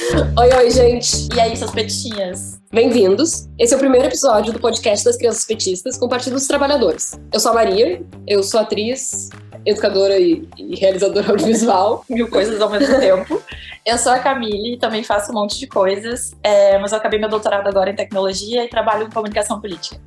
Oi, oi, gente. E aí, suas petinhas? Bem-vindos. Esse é o primeiro episódio do podcast das Crianças Petistas com o Partido dos Trabalhadores. Eu sou a Maria, eu sou atriz, educadora e, e realizadora audiovisual. Mil coisas ao mesmo tempo. Eu sou a Camille, também faço um monte de coisas, é, mas eu acabei meu doutorado agora em tecnologia e trabalho em comunicação política.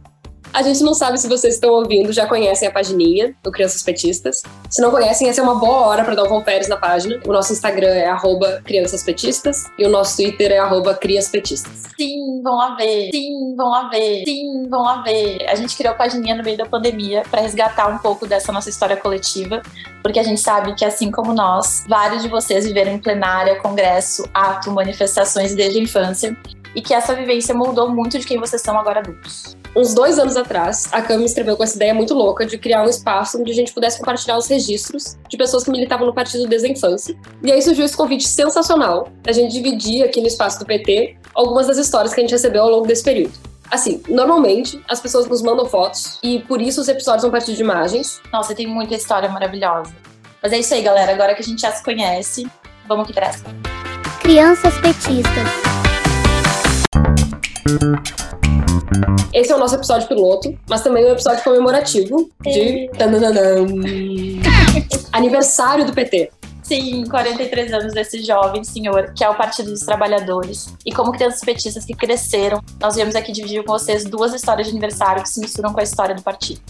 A gente não sabe se vocês estão ouvindo, já conhecem a pagininha do Crianças Petistas. Se não conhecem, essa é uma boa hora para dar um conferes na página. O nosso Instagram é arroba criançaspetistas e o nosso Twitter é arroba criaspetistas. Sim, vão lá ver. Sim, vão lá ver. Sim, vão lá ver. A gente criou a pagininha no meio da pandemia para resgatar um pouco dessa nossa história coletiva, porque a gente sabe que, assim como nós, vários de vocês viveram em plenária, congresso, ato, manifestações desde a infância e que essa vivência moldou muito de quem vocês são agora adultos. Uns dois anos atrás, a Cami escreveu com essa ideia muito louca de criar um espaço onde a gente pudesse compartilhar os registros de pessoas que militavam no partido desde a infância. E aí surgiu esse convite sensacional da gente dividir aqui no espaço do PT algumas das histórias que a gente recebeu ao longo desse período. Assim, normalmente as pessoas nos mandam fotos e por isso os episódios são partir de imagens. Nossa, tem muita história maravilhosa. Mas é isso aí, galera. Agora que a gente já se conhece, vamos que interessa. Crianças petistas. Esse é o nosso episódio piloto, mas também um episódio comemorativo de tananana, aniversário do PT. Sim, 43 anos desse jovem senhor, que é o Partido dos Trabalhadores. E como crianças petistas que cresceram, nós viemos aqui dividir com vocês duas histórias de aniversário que se misturam com a história do partido.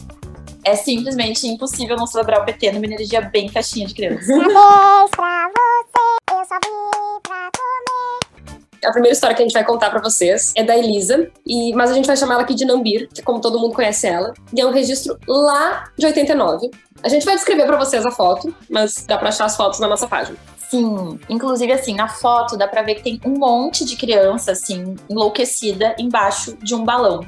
É simplesmente impossível não celebrar o PT numa energia bem caixinha de criança. Parabéns pra você, eu só vim pra comer. A primeira história que a gente vai contar pra vocês é da Elisa, e, mas a gente vai chamar ela aqui de Nambir, que como todo mundo conhece ela, e é um registro lá de 89. A gente vai descrever pra vocês a foto, mas dá pra achar as fotos na nossa página. Sim, inclusive assim, na foto dá pra ver que tem um monte de criança, assim, enlouquecida embaixo de um balão.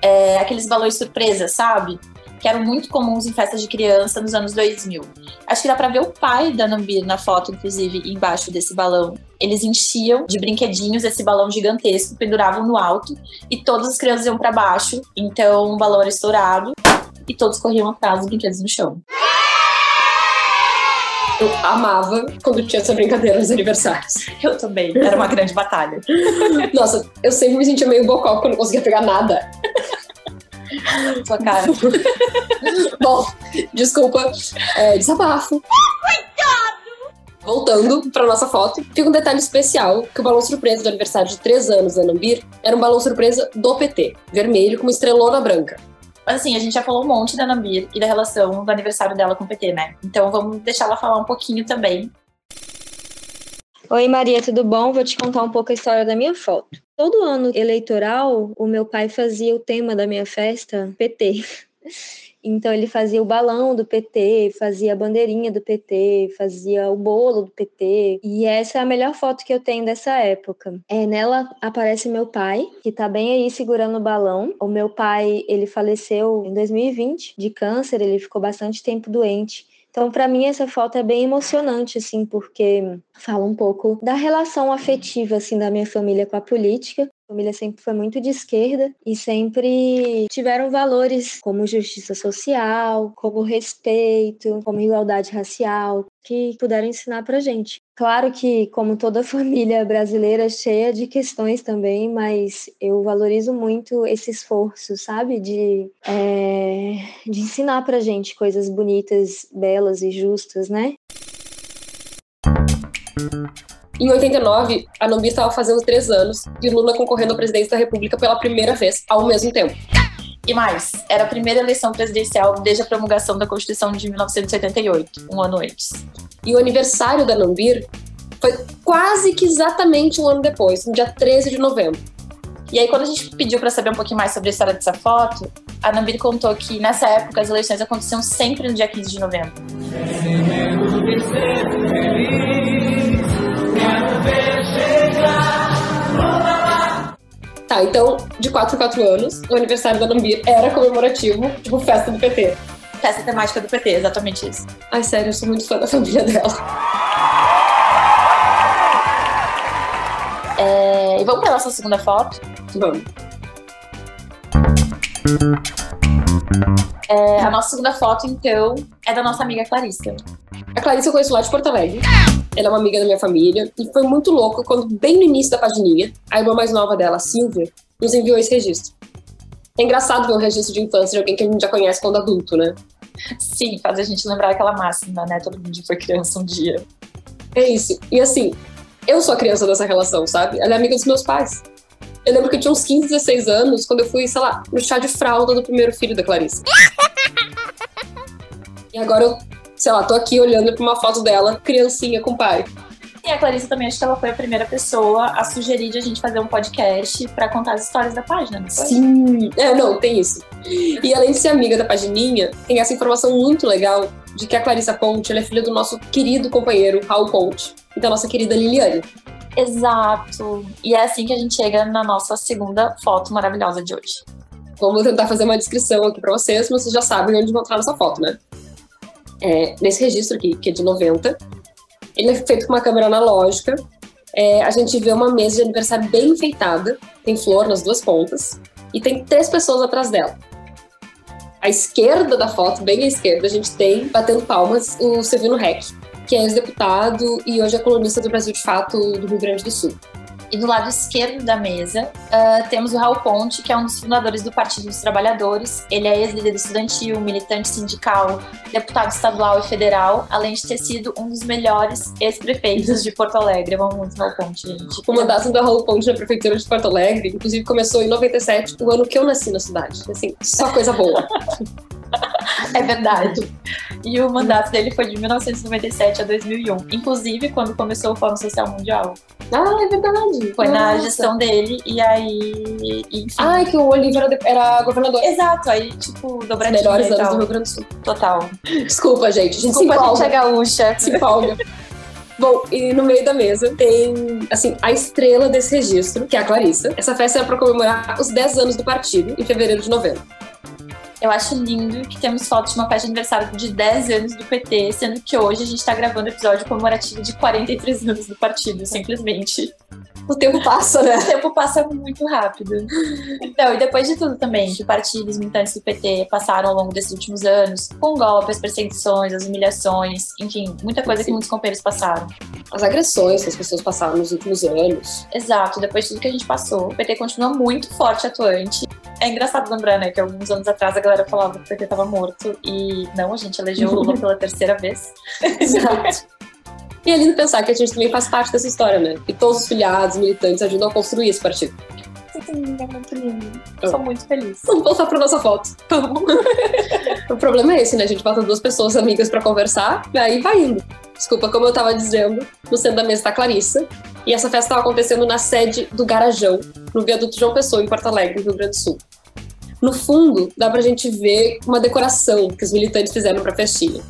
É, aqueles balões surpresa, sabe? Que eram muito comuns em festas de criança nos anos 2000. Acho que dá pra ver o pai da Nambir na foto, inclusive, embaixo desse balão. Eles enchiam de brinquedinhos esse balão gigantesco, penduravam no alto e todas as crianças iam pra baixo. Então o balão era estourado e todos corriam atrás dos brinquedos no chão. Eu amava quando tinha essa brincadeira nos aniversários. Eu também. Era uma grande batalha. Nossa, eu sempre me sentia meio bocó porque eu não conseguia pegar nada. Sua cara. Bom, desculpa, é, desabafo. Voltando para nossa foto, fica um detalhe especial que o balão surpresa do aniversário de 3 anos da Nambir era um balão surpresa do PT, vermelho com uma estrelona branca. Mas assim, a gente já falou um monte da Nambir e da relação do aniversário dela com o PT, né? Então vamos deixar ela falar um pouquinho também. Oi, Maria, tudo bom? Vou te contar um pouco a história da minha foto. Todo ano eleitoral, o meu pai fazia o tema da minha festa PT. Então, ele fazia o balão do PT, fazia a bandeirinha do PT, fazia o bolo do PT. E essa é a melhor foto que eu tenho dessa época. É, nela aparece meu pai, que tá bem aí segurando o balão. O meu pai, ele faleceu em 2020 de câncer, ele ficou bastante tempo doente. Então, para mim, essa foto é bem emocionante, assim, porque fala um pouco da relação afetiva, assim, da minha família com a política. A família sempre foi muito de esquerda e sempre tiveram valores como justiça social, como respeito, como igualdade racial, que puderam ensinar pra gente. Claro que, como toda família brasileira, cheia de questões também, mas eu valorizo muito esse esforço, sabe? De, é, de ensinar pra gente coisas bonitas, belas e justas, né? Em 89, a Nambir estava fazendo 3 anos e o Lula concorrendo à presidência da República pela primeira vez, ao mesmo tempo. E mais, era a primeira eleição presidencial desde a promulgação da Constituição de 1978, um ano antes. E o aniversário da Nambir foi quase que exatamente um ano depois, no dia 13 de novembro. E aí, quando a gente pediu para saber um pouquinho mais sobre a história dessa foto, a Nambir contou que nessa época as eleições aconteciam sempre no dia 15 de novembro. Tá, então, de 4 em 4 anos, o aniversário da Nambir era comemorativo, tipo festa do PT. Festa temática do PT, exatamente isso. Ai, sério, eu sou muito fã da família dela. É, e vamos para nossa segunda foto. Vamos. É, a nossa segunda foto, então, é da nossa amiga Clarissa. A Clarice eu conheço lá de Porto Alegre. Ela é uma amiga da minha família, e foi muito louco quando, bem no início da pagininha, a irmã mais nova dela, a Silvia, nos enviou esse registro. É engraçado ver um registro de infância de alguém que a gente já conhece quando adulto, né? Sim, faz a gente lembrar aquela máxima, né? Todo mundo foi criança um dia. É isso. E assim, eu sou a criança dessa relação, sabe? Ela é amiga dos meus pais. Eu lembro que eu tinha uns 15, 16 anos quando eu fui, sei lá, no chá de fralda do primeiro filho da Clarice. E agora eu, sei lá, tô aqui olhando pra uma foto dela, criancinha com o pai. E a Clarissa também, acho que ela foi a primeira pessoa a sugerir de a gente fazer um podcast pra contar as histórias da página, não foi? Sim. É, não, tem isso. E além de ser amiga da pagininha, tem essa informação muito legal de que a Clarissa Ponte é filha do nosso querido companheiro Raul Ponte e da nossa querida Liliane. Exato. E é assim que a gente chega na nossa segunda foto maravilhosa de hoje. Vamos tentar fazer uma descrição aqui pra vocês, mas vocês já sabem onde encontrar nossa foto, né? É, nesse registro aqui, que é de 90, ele é feito com uma câmera analógica. É, a gente vê uma mesa de aniversário bem enfeitada, tem flor nas duas pontas, e tem três pessoas atrás dela. À esquerda da foto, bem à esquerda, a gente tem, batendo palmas, o Sevino Reck, que é ex-deputado e hoje é colunista do Brasil de Fato do Rio Grande do Sul. E do lado esquerdo da mesa, ah, temos o Raul Ponte, que é um dos fundadores do Partido dos Trabalhadores. Ele é ex-líder estudantil, militante sindical, deputado estadual e federal, além de ter sido um dos melhores ex-prefeitos de Porto Alegre. Eu amo muito o Raul Ponte, gente. O mandato da Raul Ponte na prefeitura de Porto Alegre, inclusive, começou em 97, o ano que eu nasci na cidade. Assim, só coisa boa. É verdade. E o mandato dele foi de 1997 a 2001. Inclusive, quando começou o Fórum Social Mundial. ah, é verdade. Foi na Nossa. gestão dele, e aí... Enfim. Ai, que o Olívio era, era governador. Exato, aí, tipo, Os dobradinha melhores e anos tal. do Rio Grande do Sul. Total. Desculpa, gente. A gente Desculpa, a gente é gaúcha. se empolga. Bom, e no meio da mesa tem, assim, a estrela desse registro, que é a Clarissa. Essa festa era pra comemorar os 10 anos do partido, em fevereiro de 90. Eu acho lindo que temos fotos de uma festa de aniversário de 10 anos do PT, sendo que hoje a gente tá gravando episódio comemorativo de 43 anos do partido, simplesmente. O tempo passa, né? O tempo passa muito rápido. Então, e depois de tudo também, que o partido e os militantes do PT passaram ao longo desses últimos anos, com golpes, perseguições, as humilhações, enfim, muita coisa que muitos companheiros passaram. As agressões que as pessoas passaram nos últimos anos. Exato, depois de tudo que a gente passou, o PT continua muito forte atuante. É engraçado lembrar, né, que alguns anos atrás a galera falava que o PT tava morto e não, a gente elegeu o Lula pela terceira vez. Exato. E é lindo pensar que a gente também faz parte dessa história, né? E todos os filiados, militantes ajudam a construir esse partido. Isso é muito lindo. Eu sou muito feliz. Vamos voltar pra nossa foto. o problema é esse, né? A gente bota duas pessoas amigas pra conversar, e aí vai indo. Desculpa, como eu tava dizendo, no centro da mesa tá a Clarissa. E essa festa tava acontecendo na sede do Garajão, no viaduto João Pessoa, em Porto Alegre, no Rio Grande do Sul. No fundo, dá pra gente ver uma decoração que os militantes fizeram pra festinha.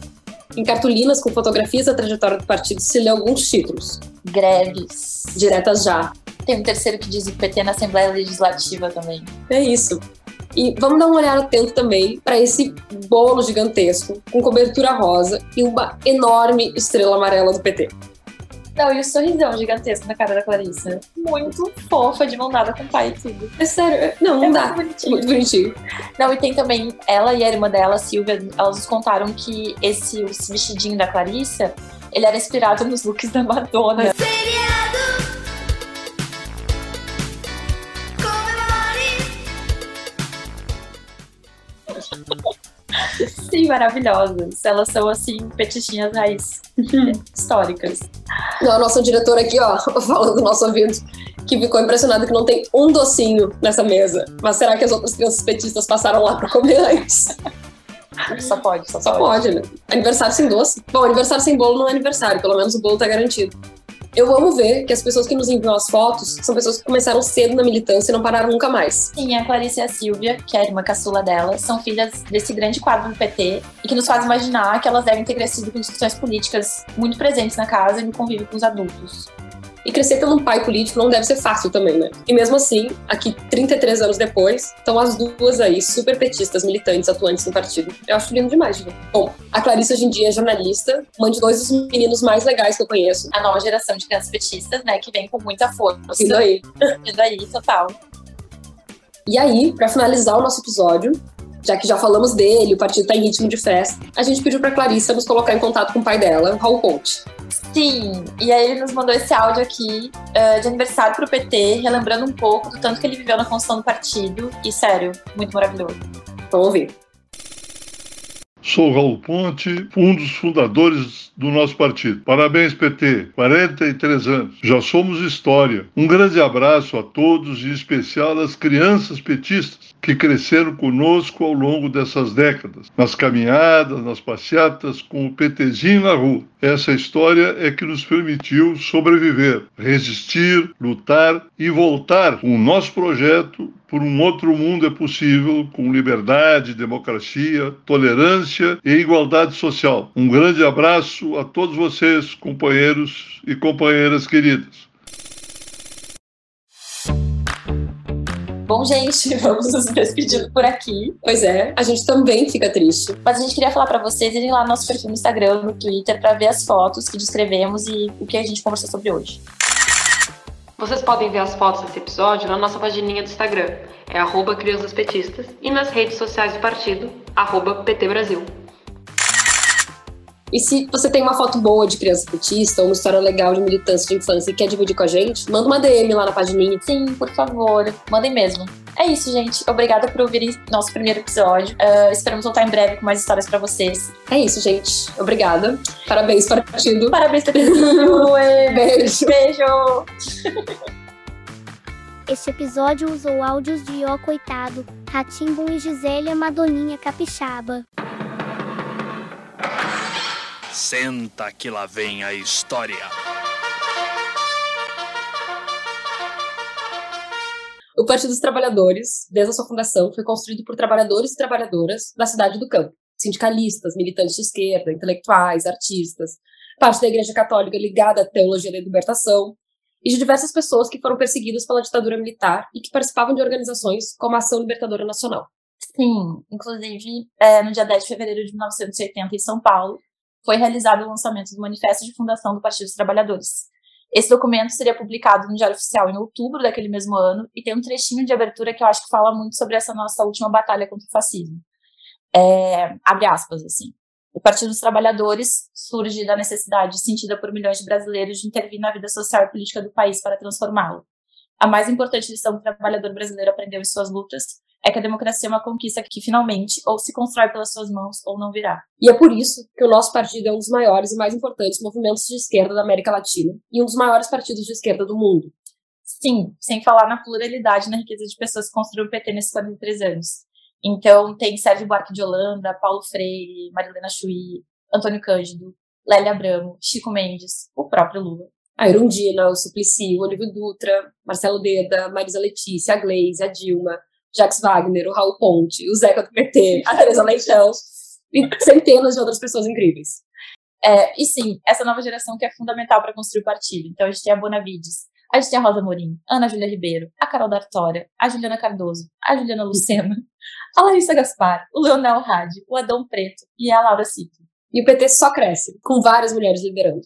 Em cartolinas com fotografias da trajetória do partido se lê alguns títulos. Greves. Diretas já. Tem um terceiro que diz o PT na Assembleia Legislativa também. É isso. E vamos dar uma olhada atento também para esse bolo gigantesco, com cobertura rosa e uma enorme estrela amarela do PT. Não, e o sorrisão gigantesco na cara da Clarissa. Muito fofa, de mão dada com o pai e tudo. É sério, não, não É dá. muito bonitinho. Muito bonitinho. Não, e tem também ela e a irmã dela, a Silvia, elas nos contaram que esse, esse vestidinho da Clarissa, ele era inspirado nos looks da Madonna. Sim, maravilhosas. Elas são, assim, petichinhas raiz históricas. Não, a nossa diretora aqui, ó, falando do nosso ouvido, que ficou impressionada que não tem um docinho nessa mesa. Mas será que as outras crianças petistas passaram lá pra comer antes? Só pode, só, Só pode. pode, né? Aniversário sem doce. Bom, aniversário sem bolo não é aniversário, pelo menos o bolo tá garantido. Eu amo ver que as pessoas que nos enviam as fotos são pessoas que começaram cedo na militância e não pararam nunca mais. Sim, a Clarice e a Silvia, que é a irmã caçula dela, são filhas desse grande quadro do PT e que nos faz imaginar que elas devem ter crescido com discussões políticas muito presentes na casa e no convívio com os adultos. E crescer tendo um pai político não deve ser fácil também, né? E mesmo assim, aqui 33 anos depois, estão as duas aí, super petistas, militantes, atuantes no partido. Eu acho lindo demais, de ver. Bom, a Clarice hoje em dia é jornalista, mãe de dois dos meninos mais legais que eu conheço. A nova geração de crianças petistas, né, que vem com muita força. Isso aí. Isso aí, total. E aí, pra finalizar o nosso episódio, já que já falamos dele, o partido tá em ritmo de festa, a gente pediu pra Clarissa nos colocar em contato com o pai dela, Raul Ponte. Sim, e aí ele nos mandou esse áudio aqui uh, de aniversário pro PT, relembrando um pouco do tanto que ele viveu na construção do partido. E sério, muito maravilhoso. Vamos ouvir. Sou Raul Ponte, um dos fundadores do nosso partido. Parabéns, PT. 43 anos. Já somos história. Um grande abraço a todos, e em especial às crianças petistas que cresceram conosco ao longo dessas décadas, nas caminhadas, nas passeatas, com o PTzinho na rua. Essa história é que nos permitiu sobreviver, resistir, lutar e voltar com o nosso projeto por um outro mundo é possível com liberdade, democracia, tolerância e igualdade social. Um grande abraço a todos vocês, companheiros e companheiras queridas. Bom, gente, vamos nos despedindo por aqui. Pois é, a gente também fica triste. Mas a gente queria falar para vocês irem lá no nosso perfil no Instagram, no Twitter, para ver as fotos que descrevemos e o que a gente conversou sobre hoje. Vocês podem ver as fotos desse episódio na nossa pagininha do Instagram, é arroba Crianças Petistas, e nas redes sociais do partido, arroba PT Brasil. E se você tem uma foto boa de criança petista ou uma história legal de militância de infância e quer dividir com a gente, manda uma DM lá na pagininha. Sim, por favor, mandem mesmo. É isso, gente. Obrigada por ouvirem nosso primeiro episódio. Uh, esperamos voltar em breve com mais histórias para vocês. É isso, gente. Obrigada. Parabéns, partido. Parabéns, partido. Beijo. Beijo. Este episódio usou áudios de Ó Coitado, Ratimbo e Gisélia Madoninha Capixaba. Senta que lá vem a história. O Partido dos Trabalhadores, desde a sua fundação, foi construído por trabalhadores e trabalhadoras da cidade do campo, sindicalistas, militantes de esquerda, intelectuais, artistas, parte da Igreja Católica ligada à teologia da libertação, e de diversas pessoas que foram perseguidas pela ditadura militar e que participavam de organizações como a Ação Libertadora Nacional. Sim, inclusive, é, no dia 10 de fevereiro de 1980, em São Paulo, foi realizado o lançamento do Manifesto de Fundação do Partido dos Trabalhadores. Esse documento seria publicado no Diário Oficial em outubro daquele mesmo ano e tem um trechinho de abertura que eu acho que fala muito sobre essa nossa última batalha contra o fascismo. É, abre aspas, assim. O Partido dos Trabalhadores surge da necessidade sentida por milhões de brasileiros de intervir na vida social e política do país para transformá-lo. A mais importante lição que o trabalhador brasileiro aprendeu em suas lutas é que a democracia é uma conquista que finalmente ou se constrói pelas suas mãos ou não virá. E é por isso que o nosso partido é um dos maiores e mais importantes movimentos de esquerda da América Latina e um dos maiores partidos de esquerda do mundo. Sim, sem falar na pluralidade e na riqueza de pessoas que construíram o PT nesses 43 anos. Então, tem Sérgio Buarque de Holanda, Paulo Freire, Marilena Chuí, Antônio Cândido, Lélia Abramo, Chico Mendes, o próprio Lula. A Irundina, o Suplicy, o Olívio Dutra, Marcelo Deda, Marisa Letícia, a Gleise, a Dilma, Jacques Wagner, o Raul Ponte, o Zeca do PT, a Teresa Leitão e centenas de outras pessoas incríveis. É, e sim, essa nova geração que é fundamental para construir o partido. Então a gente tem a Bonavides, a gente tem a Rosa Morim, Ana Júlia Ribeiro, a Carol D'Artória, a Juliana Cardoso, a Juliana Lucena, a Larissa Gaspar, o Leonel Hadi, o Adão Preto e a Laura Cito. E o PT só cresce, com várias mulheres liderando.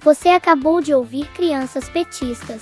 Você acabou de ouvir Crianças Petistas.